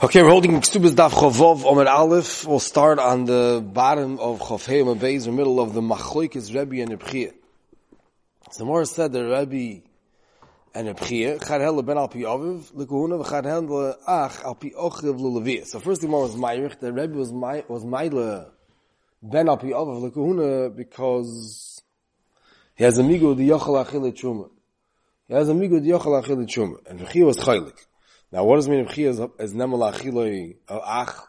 Okay, we're holding Ksubas Daf Chovov Omer Aleph. We'll start on the bottom of Chof Hey Omer Beis, the middle of the Machloikis Rebbe and Rebchia. So the Morah said that Rebbe and Rebchia, Chad Hel Ben Al Pi Aviv, Lekuhuna, Chad Hel Ach Al Pi Ochiv Lulevia. So first the Morah was Mayrich, the Rebbe was my was Mayle Ben Al Pi Aviv, Lekuhuna, because he has a migo the Yochel Achille Truma. He has a migo the Yochel Achille Truma. And Rebchia was Chaylik. Now, what does mean if Chia is, Nemel Achiloi uh, Ach?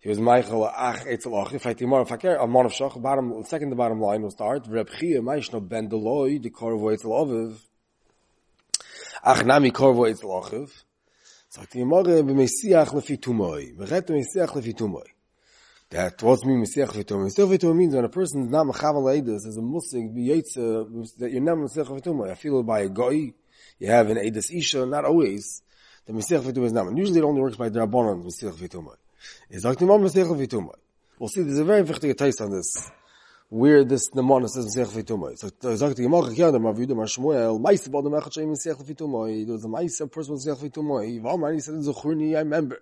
He was Michael Ach Eitzel Ach. If I Timor Fakir, a Mon of Shach, bottom, second the bottom line will start, Reb Chia, Maishno Ben Deloi, the Korvo Eitzel Aviv. Ach Nami Korvo Eitzel Achiv. Sagt die Morge, B'Mesiach Lefi Tumoi. Bechet B'Mesiach Lefi Tumoi. That what's mean Mesiach Lefi Tumoi? Mesiach Lefi Tumoi means when a person is not Mechavel Eidos, as a Musik, B'Yetze, that you're not Mesiach Lefi Tumoi. I feel by a Goi, you have an Eidos Isha, not always, the Mesiach Vitumah is Naman. Usually it only works by Drabonon, Mesiach Vitumah. Is Dr. Imam Mesiach Vitumah. We'll see, there's a very wichtige taste on this. Where this Namon says Mesiach Vitumah. So, Dr. Yamach Kiyadam, Avidu Mar Shmuel, Maisa Bodam Echad Shem Mesiach Vitumah. There was a Maisa person Mesiach Vitumah. Valmar, he said, Zuchurni, I remember.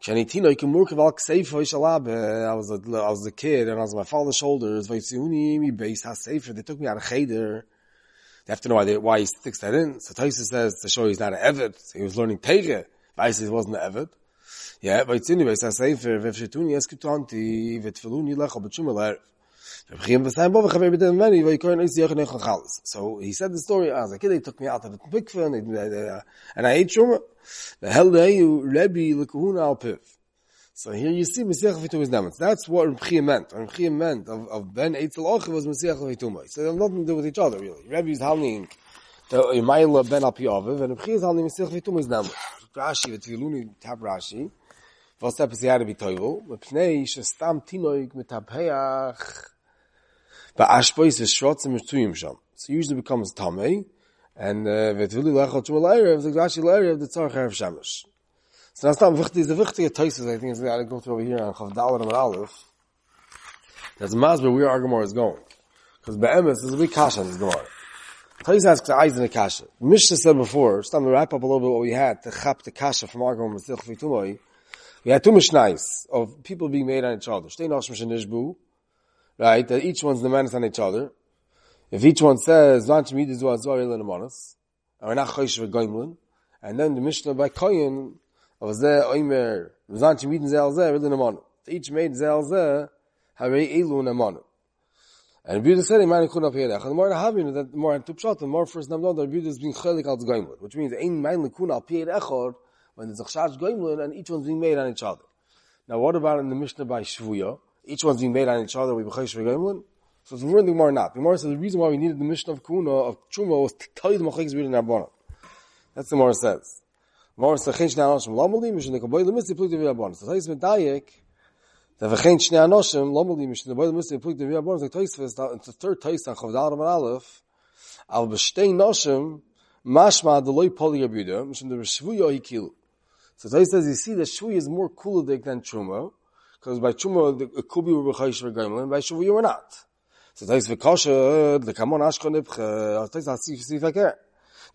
כשאני תינוק, מורכב על כסייפה של אבא, I was a, I was a kid, and I was on my father's shoulders, ויציוני מבייס הסייפה, they took me out of cheder, they have to know why, they, why he sticks that in. So Taisa says to show he's not an Evid. So he was learning Teige. Vaisa wasn't an Evid. Yeah, but it's anyway, so so he said the story as a kid, they took me out of the mikveh and, uh, I ate shumah. The hell you, Rebbe, Lekuhuna al Piv. So here you see Mesiach Vitum Nemetz. That's what Rebchia meant. Rebchia meant of, of Ben Eitzel Ochi was Mesiach Vitum. So they have nothing to do with each other, really. Rebbe is handling the Imayla Ben Api Aviv, and Rebchia is handling Mesiach Vitum Nemetz. Rashi, V'tviluni, Tab Rashi, to be Toivel, Mepnei, Shestam Tinoik, Metapeach, Ba'ashpois, V'shrotzim, V'tuyim Sham. So usually becomes Tamei, and uh, V'tvili Lechot Shmuel Erev, the Rashi Erev, the Tzarech Erev Shamish. So that's not wichtig, the wichtige Taisus, I think, is got to go through over here on Chav Dalar and Aleph. That's Masber where our Gemara is going. Because Be'emes is a big kasha in this Gemara. Taisus asks the eyes in the kasha. Mishnah said before, just to wrap up a little bit what we had, to chap the kasha from our Gemara, Mesich Fitumoi, we had two Mishnais of people being made on each other. Shtei Noshim Shenishbu, right, that each one's the menace on each other. If each one says, Zan Shemid is Azor Elin Amanas, and we're not Chosh V'Goimlin, and then the Mishnah by Koyin, aber ze oimer zant chi miten zel ze mit man each made zel ze have elu na man and de sele meine kun auf hier da more have you that more to shot the more first number the bi is being khalik als going which means ein meine kun auf hier echor when the zachshach going and each one's being made on each other. Now what about in the mishnah by shvuya each one's being made on each other we bkhash going so it's more not. The more so the reason why we needed the mishnah of kuna of chuma was to tell you the machik in our that's the more says Mor shna anoshim lo lemis de bonus. Das mit dayek. Shna anoshim lo lemis de the third tais da chavdar mal alef. Al bestei noshim mashma de loy poli yabuda mishne de. So tais says you see the shvuy is more kuladik than truma because by truma the kubi were b'chayish v'gaimel and by shvuy were not. So tais v'kosha the kamon ashkon ibch tais hasi fisi fakir.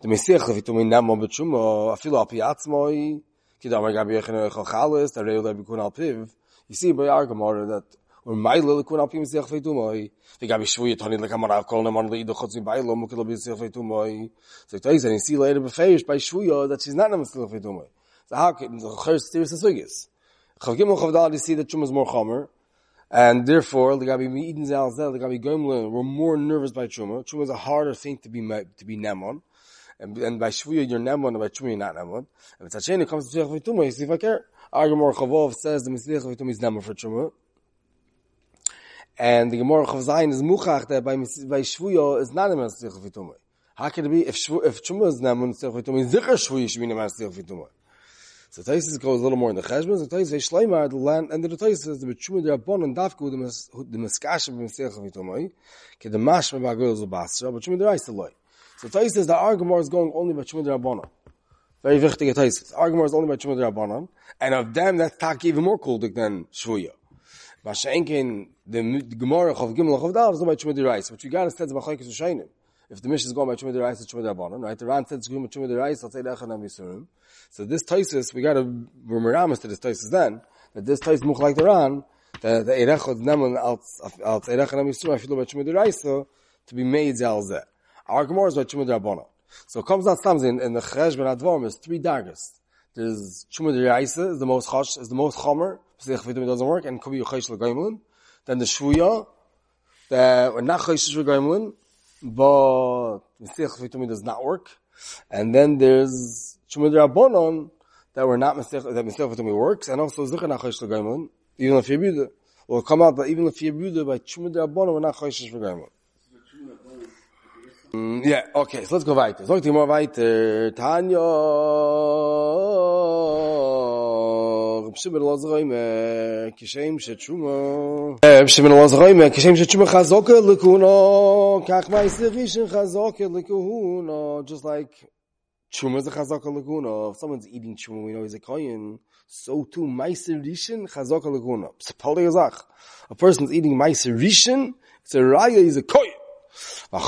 The it min namo betshumo afilo api atzmoi kida mar gabi chachalis the real be kun alpiv you see by our gemara that or my little kun alpiv mesiach fetumoi the gabi shvui tani like amar av kol nemon li do chotzi by lo mukilo mesiach fetumoi so it is and see later befeish by shvui that she's not mesiach fetumoi so how can the first there's a sugis chavgim chavdal you see that chum is more chomer and therefore, the Gabi Eden Zalzel, the Gabi Gomlin were more nervous by Truma. Truma is a harder thing to be to be Nemon and, and by Shvuya you're Nemon, and by Chumi you're not Nemon. And Tzacheni comes to Mesiach Vituma, you see if I care. Our Gemara Chavov says the Mesiach Vituma is Nemon for Chuma. And the Gemara Chav Zayin is Muchach that by, by Shvuya is not a Mesiach Vituma. How can it be if Shvu, if Chuma is Nemon, Mesiach Vituma, Zikr Shvuya should be Mesiach Vituma. So Taisis goes a little more in the Cheshbon, so Taisis Shleimar, the land, and the Taisis says the Bechuma the Rabban and Dafku, the Meskash of Mesiach Vituma, ke the Mashma Bagul Zubasra, Bechuma the Reis the Loi. So Tais says the argument is going only by Shmuel Rabbanon. Very wichtig Tais. The argument is only by Shmuel Rabbanon. And of them, that's tak even more kuldik than Shvuya. Mashenkin, the Gemara of Gimel of Dal is not by Shmuel Reis. But you got to say the Machaikis Shainim. if the mission is going by Chumah Deraisa, Chumah Derabanan, right? The Ran it's going by Chumah Deraisa, I'll say Echanam Yisurim. So this Taisus, we gotta, we're to this Taisus then, that this Taisus much like the Ran, that the Erechot Neman al Echanam Yisurim, I feel by Chumah Deraisa, to be made Zalzeh. Our Gemara is by Chumah Derabanan. So it comes out sometimes in, in the Chesh Ben Advarim, is three daggers. There's Chumah Deraisa, is the most chosh, is the most chomer, Pesach doesn't work, and Kubi Yochesh L'Goimlin. Then the Shvuya, that we're not Chosh L'Goimlin, but Pesach Chvitum does not work. And then there's Chumah Derabanan, that we're not Pesach, that Pesach Chvitum works, and also Zikr not Chosh L'Goimlin, even if you're Buda. Will come out, but even if you're Buda, by Chumah Derabanan, we're not Chosh L'Goimlin. Mm, yeah, okay, so let's go weiter. Ich dir mal weiter? Tanya, B'shimon Lazarayme, Kishem Shetshuma. B'shimon Lazarayme, Kishem Shetshuma Chazoka Lekuno, Kach Ma'aseh Rishon Chazoka Lekuno, just like Chuma is a Chazoka Lekuno. If someone's eating Chuma, we know he's a Koyin. So too, Ma'aseh Rishon Chazoka Lekuno. A person's eating Ma'aseh Rishon, it's a Raya, he's a Koyin. Someone's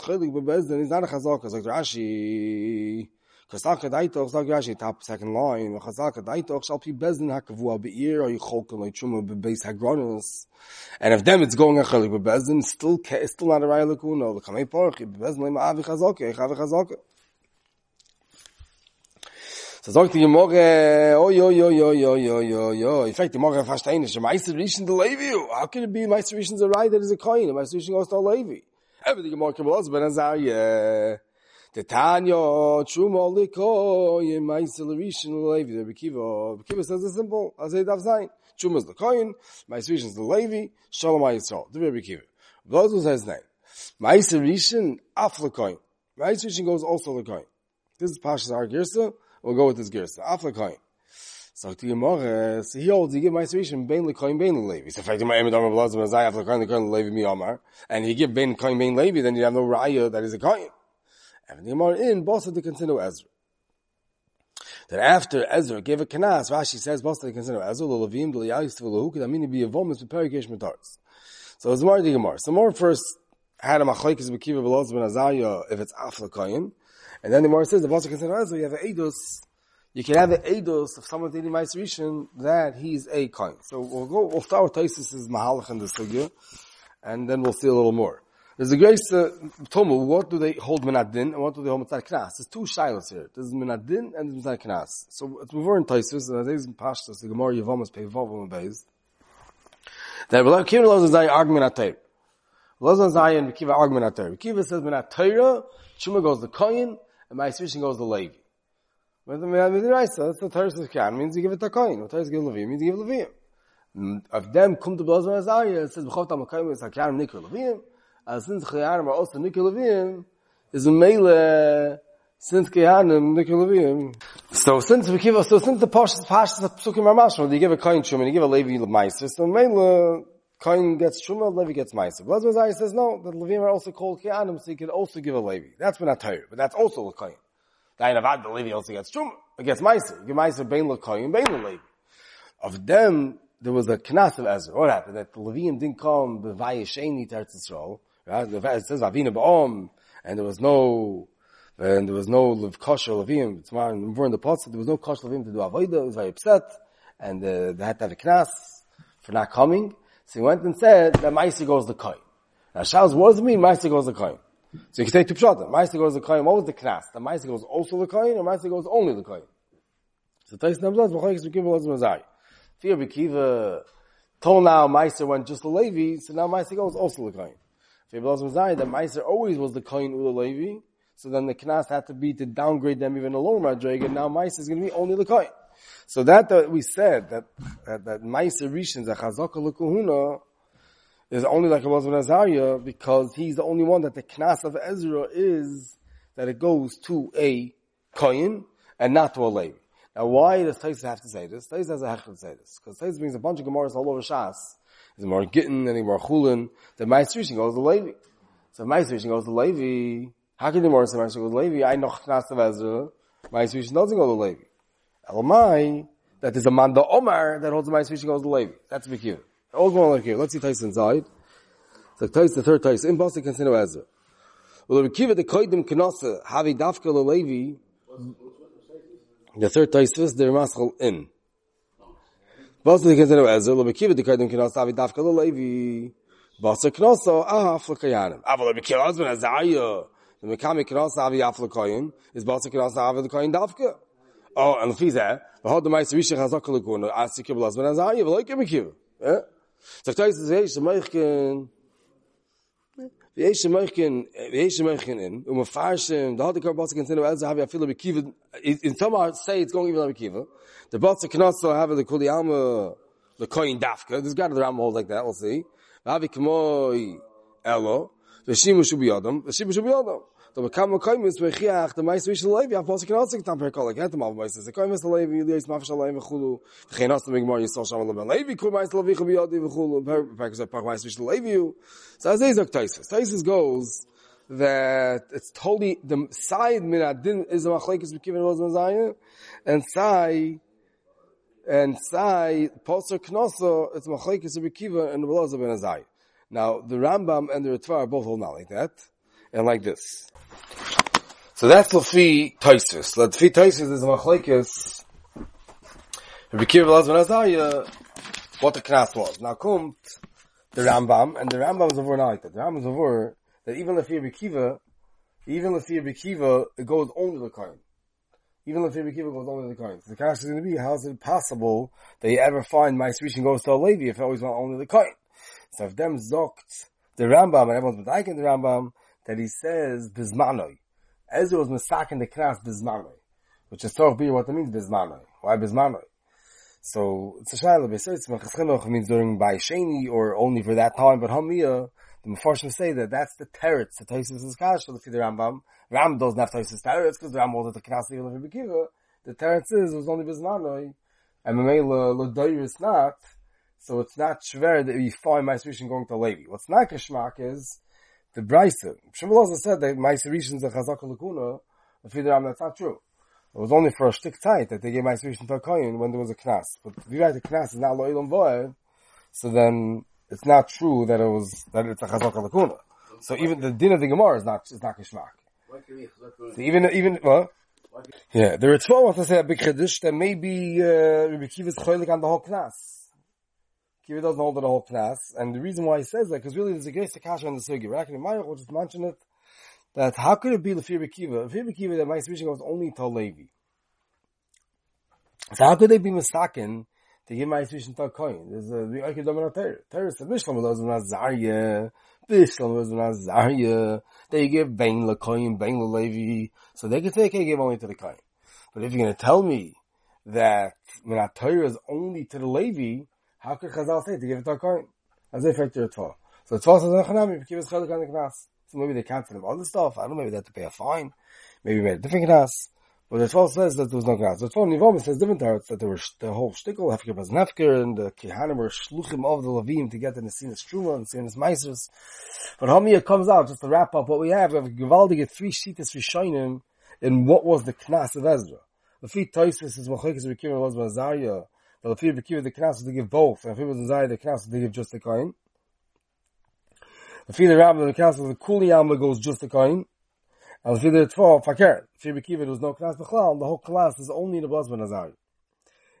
chaylik bebezdin is not a chazaka. It's like Rashi. Chazaka daitoch, like Rashi, top second line. Chazaka daitoch shall be bezdin hakavua be'ir or yichol like chuma bebeis hagronus. And if them it's going a chaylik bebezdin, still still not a raya lekuno. L'kamei porch, bebezdin lema avi chazaka, echavi chazaka. So sagt die Gemorre, oi, oi, oi, oi, oi, oi, oi, oi. In fact, die Gemorre verstehen nicht. Meister Rishon the Levi. Oh. How can it be Meister Rishon the right that is a coin? Meister goes to Levi. Ever the Gemorre come also, Ben Azariah. Er the Tanya, Truma Liko, Ye Meister Rishon Levi. The Bekiva, Bekiva says it's simple. As it does say. Truma is the coin. Meister is the Levi. Shalom Yisrael. The Bekiva. Those was says name. My Meister Rishon, the coin. Meister Rishon goes also the coin. This is Pasha's Argirsa. We'll go with this gears. Aflakoin. So to Yomor, so he holds, he give my solution, Bain Lekoin, Bain Levi. So if I do my Emid Amar Blazim, as I have Lekoin, Lekoin, Levi, Mi Amar, and he give Bain Koin, Bain Levi, then you have no Raya that is a coin. And the Yomor in, Bosa to consider Ezra. That after Ezra gave a kanas, Rashi says, Bosa to consider Ezra, the Levim, the the Lehu, that mean be a vomis, with Perikesh Mataris. So it's more the Gemara. So more first had a machlekes bekiva ben Azariah if it's aflakoyin, and then the Gemara says the consider Ezra you have an edus. You can have an edus of someone dating Ma'aserishin that he's a kohen. So we'll go. We'll start with Taisus' mahalach in the sugya, and then we'll see a little more. There's a grace uh, Tomu. What do they hold minadin and what do they hold mitzad knas? There's two shilas here. There's minadin and there's mitzad knas. So it's before in Taisus and there's in Pashtas the Gemara Yavamas Peivav and Beis. That Rav Kiva loves Zay argument at Torah. Loves Zay and Kiva argument at Torah. Kiva says minat Torah. Shuma goes the kohen and my switching goes the Levi. That's the Torah says Kyan, means you give it to Kohen. What Torah give Levi, means you give Levi. Mm, of them, come to Blazar Azariah, it says, B'chot HaMakayim is HaKyan Nikr Levim, as since Chayanim are also Nikr Levim, is a Mele, since Chayanim Nikr Levim. So since we give, so since the Pashas, Pashas, Psukim are Mashma, they give a Kohen Shum, and they give a Levi Meister, so Mele, Kohen gets Shuma, Levi gets Meister. Blazar Azariah says, no, the Levim are also called Chayanim, so he can also give a Levi. That's been a Torah, but that's also a Kohen. Dain avad the Levi also gets. It gets Meiser. Give Meiser Bein Lekoyim, Bein Levi. Of them, there was a knas of Ezra. What happened? That the Levium didn't come b'vaya sheni to Eretz. Right? It says Avina ba'om, and there was no, and there was no Lev kosher Levium. It's more in the pots, there was no kosher Levium to do Avodah. It was very upset, and uh, they had to have a knas for not coming. So he went and said that Meiser goes the Koyim. Now Shaz, what does it mean Meiser goes the Koyim? So you can say two pshatim. Meister goes the kohen. What was the knas? The meister goes also the kohen, or meister goes only the kohen. So Tais Namzaz b'choyis b'kiva loz mazai. Fear b'kiva told now meister went just the Levi, so now meister goes also the kohen. Fear loz mazai that meister always was the kohen or the Levi. So then the knas had to be to downgrade them even a lower madrig, and now meister is going to be only the kohen. So that, that we said that that, that meister rishon a chazaka l'kuhuna is only like it was with Azariah because he's the only one that the knas of Ezra is that it goes to a kohen and not to a Levi. Now why does Tais have to say this? Tais has a hechel to say this. Because Tais brings a bunch of Gemaras all over Shas. There's more Gittin and more Chulin. The Meister goes to Levi. So Meister goes to Levi. How can the Gemara say Meister goes to Levi? I know knas of Ezra. Meister doesn't go to Levi. Elamai, that there's a Manda Omar that holds the Meister goes to Levi. That's Bekir. All going like here. Let's see Tais inside. So Tais, the third Tais, in Basi Kansino Ezra. Well, the Kiva, the Koidim Kenosa, Havi Dafka Levi, the third is the Ramaschal in. Basi Kansino Ezra, the Kiva, the Koidim Kenosa, Havi Dafka Levi, Basi Kenosa, Ah, Flakayanim. Aval, the Kiva, husband, Azariah, the Mekami Kenosa, Havi Aflakayin, is Basi Kenosa, Havi the Koyin Dafka. Oh, and the Fizeh, the Hod Meister Rishach Hazakal Lekuna, Asi Kibbal Husband, Azariah, V'loi Kibbal Eh? So Tais is Heish, the Meichken, wie ich möchten wie ich möchten in um farschen da hat der boss kann sehen also habe ja viele bekive in some are say it's going even bekive the boss can also have the kuli alma the coin dafka. There's got the ram hold like that we'll see. Habe ich moi elo the shimu should be adam the shimu should meiste wie leib ja boss kann also leib wie ist mal leib khulu wie kommt leib wie kommt die khulu you so as is okay so goes that it's totally the side min adin is a machlekes we given was on and sai and sai poster knoso it's machlekes we kiva and the was ben azai now the rambam and the ritva are both all not like that and like this so that's the fi taisus. The fi taisus is machlekes. Rabbi Kiva Lazman Azaya, what the knas was. Now kommt the Rambam, and the Rambam is over night. The Rambam is over that even the fi Rabbi even the fi Rabbi it goes only the coin. Even the fi Rabbi goes only the coin. So the kash is going to be, how is it possible that you ever find my switching goes to a Levi if it always want only the coin? So if them zokt the Rambam, and everyone's been the Rambam, that he says, Bismanoi. Ezra was misakin the knas bizmanoi, which is toch be what it means bizmanoi. Why bizmanoi? So it's a shayla besides machas means during by sheni or only for that time, but hamia the Mepharshim say that that's the teretz. The Taisus is kash for the Rambam. Ram doesn't have Taisus teretz because the Ram holds the knas even if Bekiva. The teretz is was only bizmanoi, and Mamela Lodoyer is not. So it's not shver that we find my solution going to Levi. What's not kashmak is the Brisa. Shmuel also said that Rishon is a Chazak Lakuna. The Fideram, that's not true. It was only for a shtick tight that they gave Ma'aser Rishon to a Kohen when there was a Knas. But if you write the Knas is not Lo'ilam Voed, so then it's not true that it was, that it's a Chazak Lakuna. So even the din of the Gemara is not, is not Kishmak. So even, even, what? Yeah, there are 12 wants to say a big Chiddush that maybe, uh, Rabbi Kiva's choilik on the whole Knas. Kiva doesn't hold the whole class, and the reason why he says that, because really there's a great Sakasha on the Sugi. Rakin Mayach will just mention it, that how could it be Lefir Kiva? Lefir Kiva, that my speech goes only to Levi. So how could they be mistaken to give my speech to coin? There's a, the Oike Domino Torah. Torah said, Bishlam was not Zarya, Bishlam not Zarya, they give coin, Bain la Levi, so they can say, okay, give only to the coin. But if you're going to tell me that Minat Torah is only to the Levi, how could Chazal say to give it to a coin? As if it's your Torah. So the Torah says, if give us chelik on the knas. So maybe they cancel all other stuff. I don't know, maybe they have to pay a fine. Maybe made a different knas. But the Torah says that there was no knas. The Torah Nivom says different parts that there was the whole shtickle, Hefker was Nefker, and the Kehanim were shluchim of the Levim to get the Sinus Truma and Sinus Meisers. But Hamiyah comes out, just to wrap up what we have, we have Givaldi three sheetas Rishonim in what was the knas of Ezra. The feet Toisus is Machekes Rekiva was Azariah, but if you Bekiva the Knas to give both, if he was Zayah the Knas to give just the coin. If the Rabbi the Knas the Kuli Alma goes just the coin. And if the Tva Fakir, if you there was no Knas Bechlal, the whole class is only in the Blazman Azari.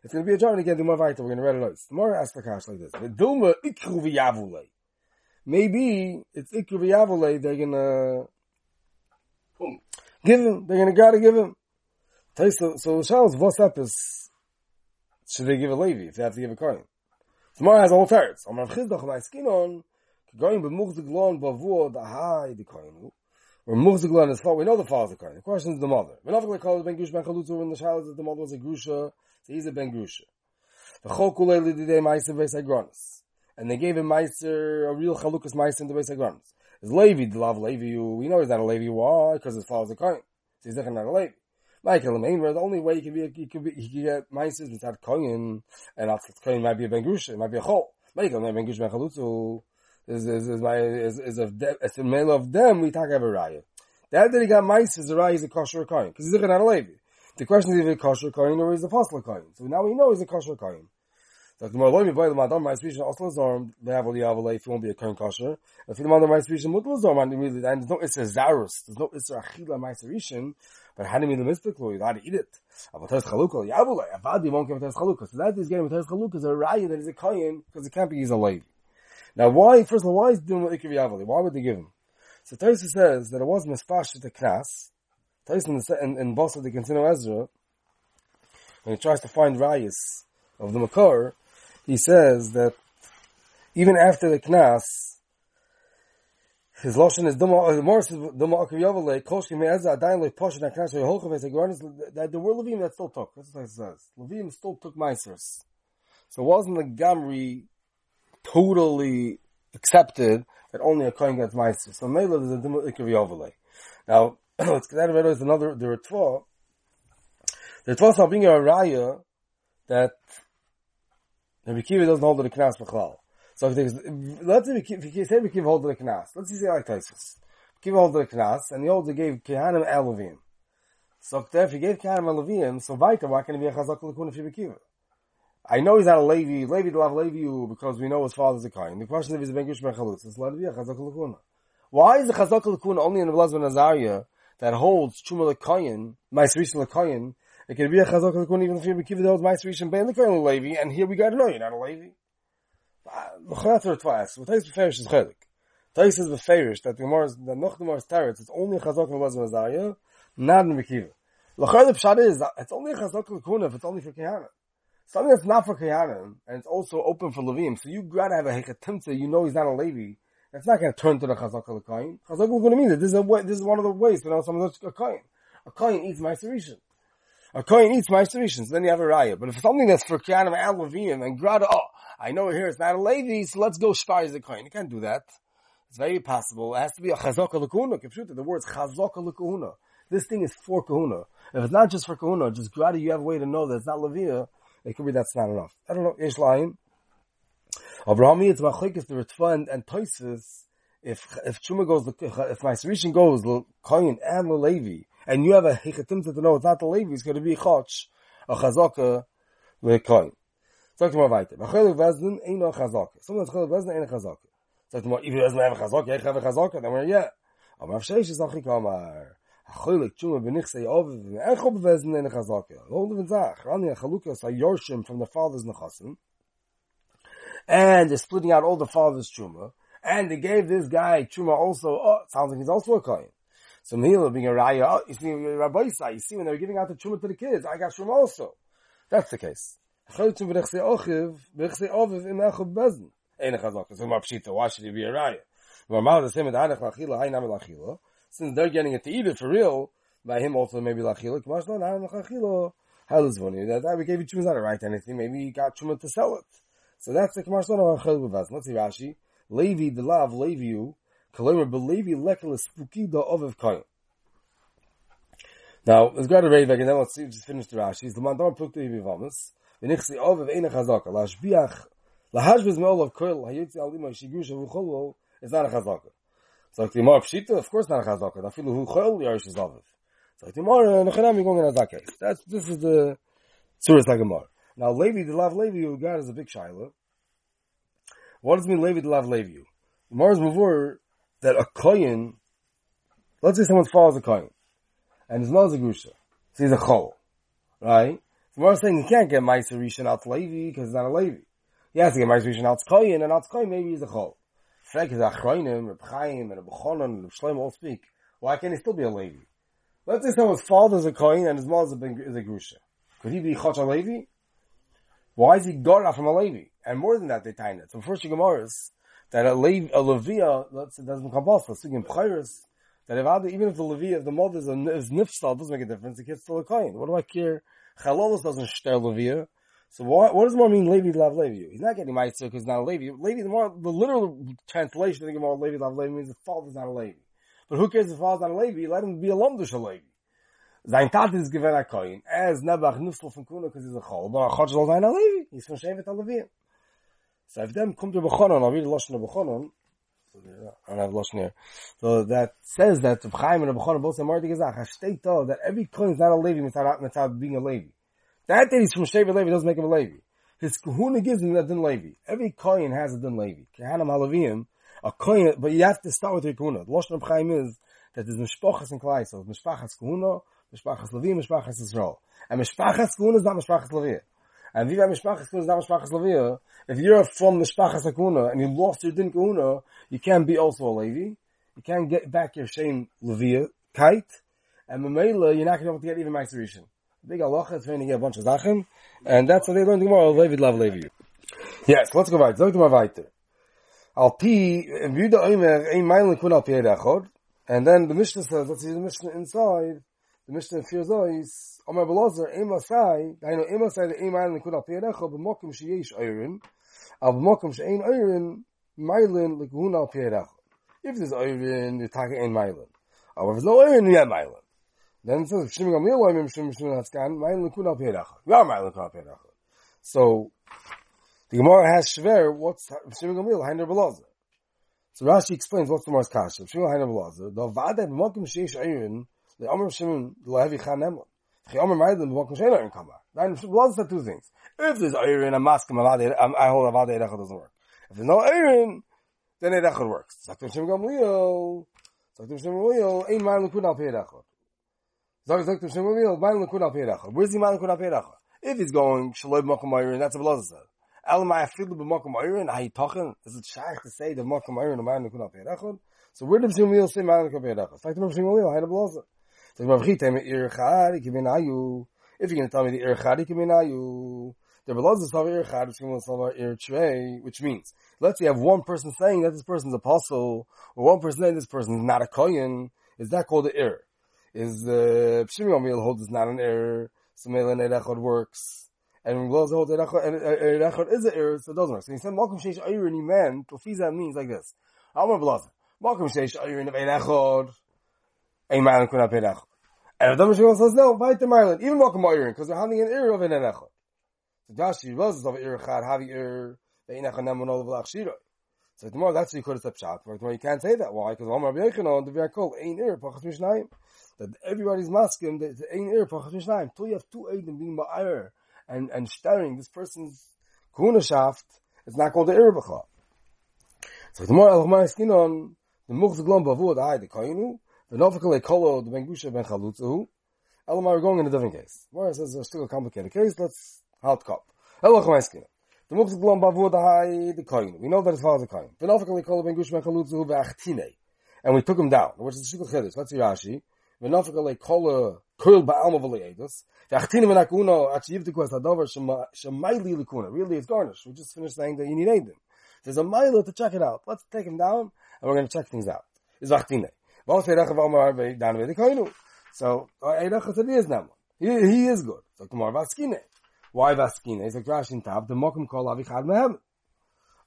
It's going to be a journey again, the more weiter, we're going to read it out. The more ask the Kash like this. Duma Ikru V'Yavule. Maybe it's Ikru V'Yavule, they're going to give him, they're going to gotta give him. So, so Charles, what's up is should they give a Levi if they have to give a coin? Tomorrow has all teretz. Amar chizdach my skin on, going b'muchzik lon b'avuo the high the coin. Or muchzik lon is. We know the father's the coin. The question is the mother. When Avik called ben grush ben chalutzu when the child that the mother was a grusha, so he's a ben grusha. The chol kulei lididei meiser beis agronis. And they gave him meiser, a real chalukas meiser in the beis agronis. Is Levi, the love Levi, we know he's not a Levi. Why? Because his father's a coin. So he's definitely not a Levi. Michael Lemain, where the only way he can be, he can be, he can get mices without koyin, and after koyin might be a ben grusha, it might be a chol. Michael Lemain, ben ben chalutzu, is, is, is my, is, is of them, as the male of them, we talk about raya. That that he got mices, the raya is a kosher koyin, because he's looking at a levi. The question is if he's a kosher koyin or is a fossil koyin. So now we know he's a kosher koyin. So the Morloim by the Madam my speech also zorm they have all the Avalei if you won't be a Kohen Kosher. If the Madam my speech Mutal zorm and really and there's no a Zarus, there's no a Achila but how do you mean the Mispiklo, you got to eat it. But Tes Chalukah, Yavalei, Avadi won't give Tes Chalukah. So that is getting Tes Chalukah is a Raya that is a Kohen because it can't be he's a Levi. Now why, first of all, why is doing Ikir Yavalei? Why would they give him? So Tosa says that it was Mispash the Knas. Tosa in, in, in Bosa the Continue Ezra, when he tries to find Rayas of the Makar, he says that even after the Knas, his lashon is duma. The Morris is duma akav yavalei koshki me'ezah adayin loy poshet na knas yoholchav es agoranis that there were levim that still took. That's what it says. Levim still took meisers. So it wasn't the Gamri totally accepted that only a kohen gets meisers. So Mela is a duma akav yavalei. Now let's get out of it. There's another the Ritva. The Ritva is being a raya that Rabbi Kiva doesn't hold the knas b'chlal. So if let's say you say Rabbi Kiva holds the knas, let's say like Taisus. Kiva holds the knas, and he also gave Kehanim Elovim. So if he gave Kehanim Elovim, so Vaita, why can't he be a Chazak Lakun if Rabbi Kiva? I know he's not a Levi, Levi to love Levi because we know his father's a Kain. The question is if he's a Ben Gushman Chalutz, it's let it be a Chazak Lakuna. Why is the Chazak Lakuna only in the Blaz Ben Azariah that holds Chumah Lekayin, Maisrish Lekayin, it can be a chazak l'kun even if you kiv the old ma'asrish and bein l'koyin levi, and here we got to know you're not a levi. L'chat or twice. What Tais beferish is chelik. Tais is beferish that the Gemara, the noch the Gemara's teretz, it's only a chazak l'baz mazaya, not in Mekiva. L'chad the pshat is, it's only a chazak l'kun if it's only for kehana. Something that's not for kehana, and it's also open for levim, so you gotta have a hechatimta, you know he's not a levi, it's not going to turn to the chazak l'koyin. Chazak l'kun means that this is a way, this is one of the ways to know someone's a koyin. A koyin eats ma'asrish. A coin eats ma'aserishin, so then you have a raya. But if it's something that's for Kianim and Levim and Grada, oh, I know here it's not a Levi, so let's go shpar the coin. You can't do that. It's very possible. It has to be a chazaka l'kuhuna. The word's chazaka l'kuhuna. This thing is for kahuna. If it's not just for kahuna, just Grada, you have a way to know that it's not Levia, it could be that's not enough. I don't know, Ish line. Abrahami, it's machlekes, the Ritva and, and Toises, if, if Chuma goes, if my goes, the kohen and the Levi, and you have a hechatimta to know it's not the Levi, it's going to be chotch, a chazaka, lekoin. Sag mal weiter. Bachel vezden ein no chazaka. Someone bachel vezden ein chazaka. Sag mal, if he doesn't have a chazaka, ich have a chazaka, then we're, yeah. Aber auf Sheish ist auch ich amar. Acholik tshuma benich ah, say ov ein chob vezden ein chazaka. Lo du venzach. Rani a chaluka sa yorshim from the father's nechasim. And they're splitting out all the father's chuma. And they gave this guy chuma also, oh, sounds like he's also a kohen. So Mila being a raya, oh, you see, Rabbi you see when they're giving out the truma to the kids, I got truma also. That's the case. Why should he be a raya? Since they're getting it to eat it for real, by him also maybe lachila. That we gave you truma not right anything. Maybe he got truma to sell it. So that's the kamash Let's see Rashi. Levi the lav Leviu Kalomer believe lekel spukida of koyin. Now, let's go to Reivek and then let's see, just finish the Rashi. The mandam put the Yivamas. V'nichsi of Eina Chazaka. Lashbiach, lahashbiz me'ol of koil, hayitzi alima shigush of ucholo, is not a Chazaka. So, the Gemara Pshita, of course not a Chazaka. The Afilu hu koil, yarish is Aviv. So, the Gemara, nechanam, you're going in that case. That's, this is the Surah Sagamar. Now, Levi, the Lav Levi, who got is a big Shaila. What does mean Levi, the Lav Levi? Mars before, that a koyin, let's say someone follows a koyin, and his mother's a grusha, so he's a chol, right? So we're saying he can't get ma'aser rishon out Levi because he's not a Levi. He has to get ma'aser rishon out koyin, and out koyin maybe he's a chol. Frek is achroinim, Reb Chaim, and Reb Chonon, and Reb Shlomo all speak. Why can't he still be a Levi? Let's say someone's father's a koyin and his mother's a, is a grusha. Could he be chach a Levi? Why is he got from a Levi? And more than that, they tie it. So first Gemara's, that a, Lev, a Levia, let's say, doesn't come off, in Pchairis, that if other, even if the Levia, the mother is, a, is Nifsal, doesn't make a difference, the kid's still a coin. What do I care? Chalolos doesn't share Levia. So what, what does more mean Levi Lav Levi? He's not getting Meitzah because he's not a Levi. Levi, the more, the literal translation of the Gemara Levi Lav Levi means the father's not a Levi. But who cares if the father's not a Levi? Let him be a Lomdush a Levi. Sein Tat is given a coin, as Nebach Nifsal from Kuna because he's a Chol, a Chol soll sein a Levi. He's from Shevet a Levia. So if them come to Bechonon, I'll read the Lashon of Bechonon. I don't have Lashon here. So that says that the Chaim and the Bechonon both say Mardi Gezach, Hashtei that every coin is not a Levi without, without being a Levi. That that he's from Shevet Levi doesn't make him a Levi. his kahuna gives him that din Levi. Every kohen has a din Levi. Kehanim halavim, a kohen, but you have to start with your kahuna. The Lashon of Chaim is that there's mishpachas and klai, so mishpachas kahuna, mishpachas Levi, mishpachas Israel. And mishpachas kahuna is not mishpachas Levi. And viva mishpachas kahuna not mishpachas Levi. If you're from mishpachas kahuna and you lost your din kahuna, you can't be also a Levi. You can't get back your shame Levi, kite, and Mamela, you're not going to be able to get even Meiserishin. Big Allah is trying to get a bunch of Zachem, and that's what they learned tomorrow, Levi Lav Levi. Yes, let's go weiter. Sag mal weiter. Al Pi, Yuda Omer, ein Meilen kun al Pi and then the Mishnah says, let's see the Mishnah inside, the mishnah in fears is on oh, my blazer aim a sai they know aim a sai the email island could up here go but mokum she is iron ab mokum she ain iron mylin like who now here if this iron the tag in mylin aber if no iron yet mylin then so shim me away mim shim shim that scan mylin could up here ja mylin could up here so the gemara has shver what's shim me away hinder blazer so rashi explains what's the most she shimming hinder blazer the vadet mokum she is iron the Omer Shimon, the Lehevi Chan Emon. The Omer Ma'idin B'mokim Shein Ayrin Kamar. Then Belazar said two things. If there's Ayrin, I'm asking I hold Avada Erecha doesn't work. If there's no Ayrin, then Erecha works. Zaktim Shimon Gamliel, Zaktim Shimon Gamliel, Ein Ma'in Likun al Peiracha. Zog zog to Shemumil, Bain Lekun Al Peiracha. Where's the Man Lekun Al Peiracha? If he's going Shaloi B'Mokum Ayrin, that's what Belazar said. El Ma'ay Afilu B'Mokum Ayrin, Ahi Tochen, is it shaykh to say the Mokum and Man Lekun Al Peiracha? So where did Shemumil say Man Lekun Al Peiracha? It's like the Shemumil, Haida Belazar. So Ayu. If you're going to tell me the Ir Chad, Kimin Ayu. The Belazar saw Ir Chad, Ir which means, let's say you have one person saying that this person's apostle, or one person saying this person is not a Kohen, is that called the Ir? is the Shimon Gamliel holds is not an error, so Mele Nerechot works, and Glaz holds Nerechot is an error, so it doesn't work. So he said Malcolm Sheish Ayrin, he meant, Tofiza means like this. Amar Blazer, Malcolm Sheish Ayrin of Erechot, Ein Meilen Kun HaPerechot. And Adam Shimon says, no, Vayte Meilen, even Malcolm Ayrin, because they're having an error of an Erechot. So Dashi was of Erechot, Havi Er, Ve'inach Anam Monol V'lach Shiroi. So tomorrow, that's what you could have said pshat. But tomorrow you can't say that. Why? Because Omar Yochanan, the V'yakol, Ein Er, Pachas Mishnayim that everybody's masking that the ein ir pachas mishnayim. Till you have two eidim being ma'ir and and staring this person's kunashaft, it's not called the ir b'chla. So the more al skin on the muchz glom bavu the hay the kainu the V'nofakal ekolod the bengusha ben chalutzahu. we're going in a different case. Whereas it's a still complicated case, let's hard cop. my skin. The muktzit lom bavu adahai the coin. We know that it follows the koyin. V'nofakal ekolod ben gusha ben chalutzahu v'achtine. And we took him down, which is the shikul chidus. What's Rashi? V'nofakal likuna. Really, it's garnish. We just finished saying that you need Aiden. There's a mile to check it out. Let's take him down, and we're going to check things out. Is achtine. Erecha. So, erecha said he is now. He, he is good. So, kumar vaskine. Why vaskine? He's like Rashi in Tav, the mokum kol avichad mehem.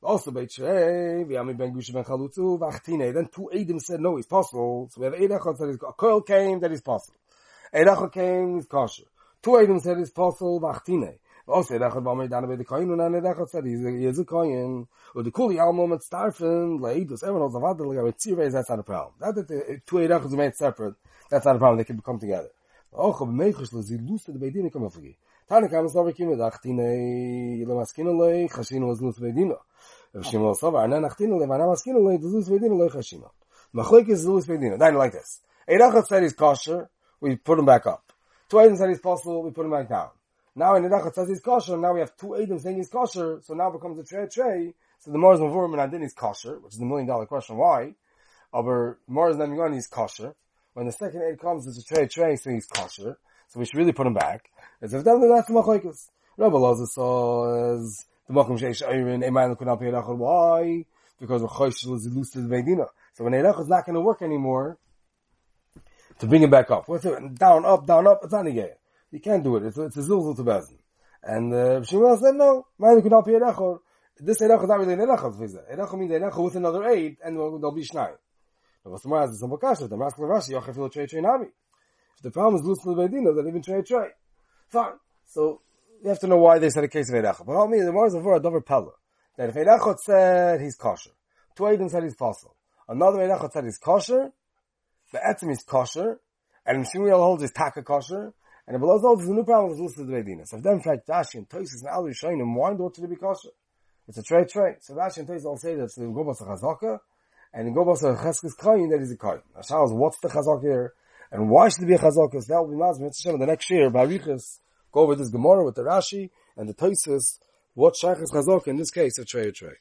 Also Beit Shrei, V'yami ben Gusha ben Chalutzu, V'achtine. Then two Eidim said, no, he's possible. So we have Eidachot said, a coil came, that is possible. Eidachot came, he's kosher. Two Eidim said, he's possible, V'achtine. Also Eidachot v'amay dana b'di koyin, and Eidachot said, he's a, he's a koyin. Or the kuli almo mit starfen, leidus, everyone about the with tzirvei, that's not a problem. That that the two Eidachot are made separate, that's not a problem, they can come together. Och, ob meichus, le zi luste de beidine come aflegi. Tana kam es over kim, V'achtine, le maskino le, chashino was luste beidino. Shimon Sova, and then Achtinu Levana Maskinu Le, the Zuz Vedinu Le Chashima. Machloik is Zuz Vedinu. Then like this. Eidachat said he's kosher, we put him back up. Two items said he's possible, we put him back down. Now in the Eidachat says he's kosher, now we have two items saying he's kosher, so now becomes a tray tray. So the Mars Mavurim and Adin is kosher, which is the million dollar question, why? Aber Mars Namigan is kosher. When the second aid comes, it's a tray tray, so he's kosher. So we should really put him back. As if then that's the Machloikus. Rabbi Loza says, the Mokum Sheish Ayrin, Emayin Lekun Al Peirachot. Why? Because the Chosh is elusive Medina. So when Eirach is not going to work anymore, to bring him back up. What's it? Down, up, down, up, it's not a. You can't do it. It's, it's a zilzul to bezin. And, uh, Shmuel said, no, Emayin Lekun Al Peirachot. This Eirach is not really an Eirach visa. Eirach means Eirach with another aid, and there'll be Shnai. But what's the matter? It's a Bakasha. The Maskal Rashi, Yochef Ilo Trey Trey Navi. If the problem is elusive Medina, then even Trey Trey. Fine. So, you have to know why they said a case of Eirachot. But all me, the Mars of a Dover Pella. That if Eirachot said he's kosher, two Eidim said he's possible, another Eirachot said he's kosher, the Etzim is kosher, and Shmuel holds his taka kosher, And below there's a new problem with Lusa Dvedina. So if then in fact Rashi and Tosis and Ali showing him why do to be kosher? It's a trade trade. So Rashi and Tosis all say that the Gobas Chazaka, and in Gobas Cheskes Kayin that is a Kayin. Now Charles, what's the Chazaka here? And why should it be a Chazaka? So that will be Mazim Hashem the next year, Barichas, go over this Gemara with the Rashi and the Tosis, what Shach is Chazaka in this case, a trade trade.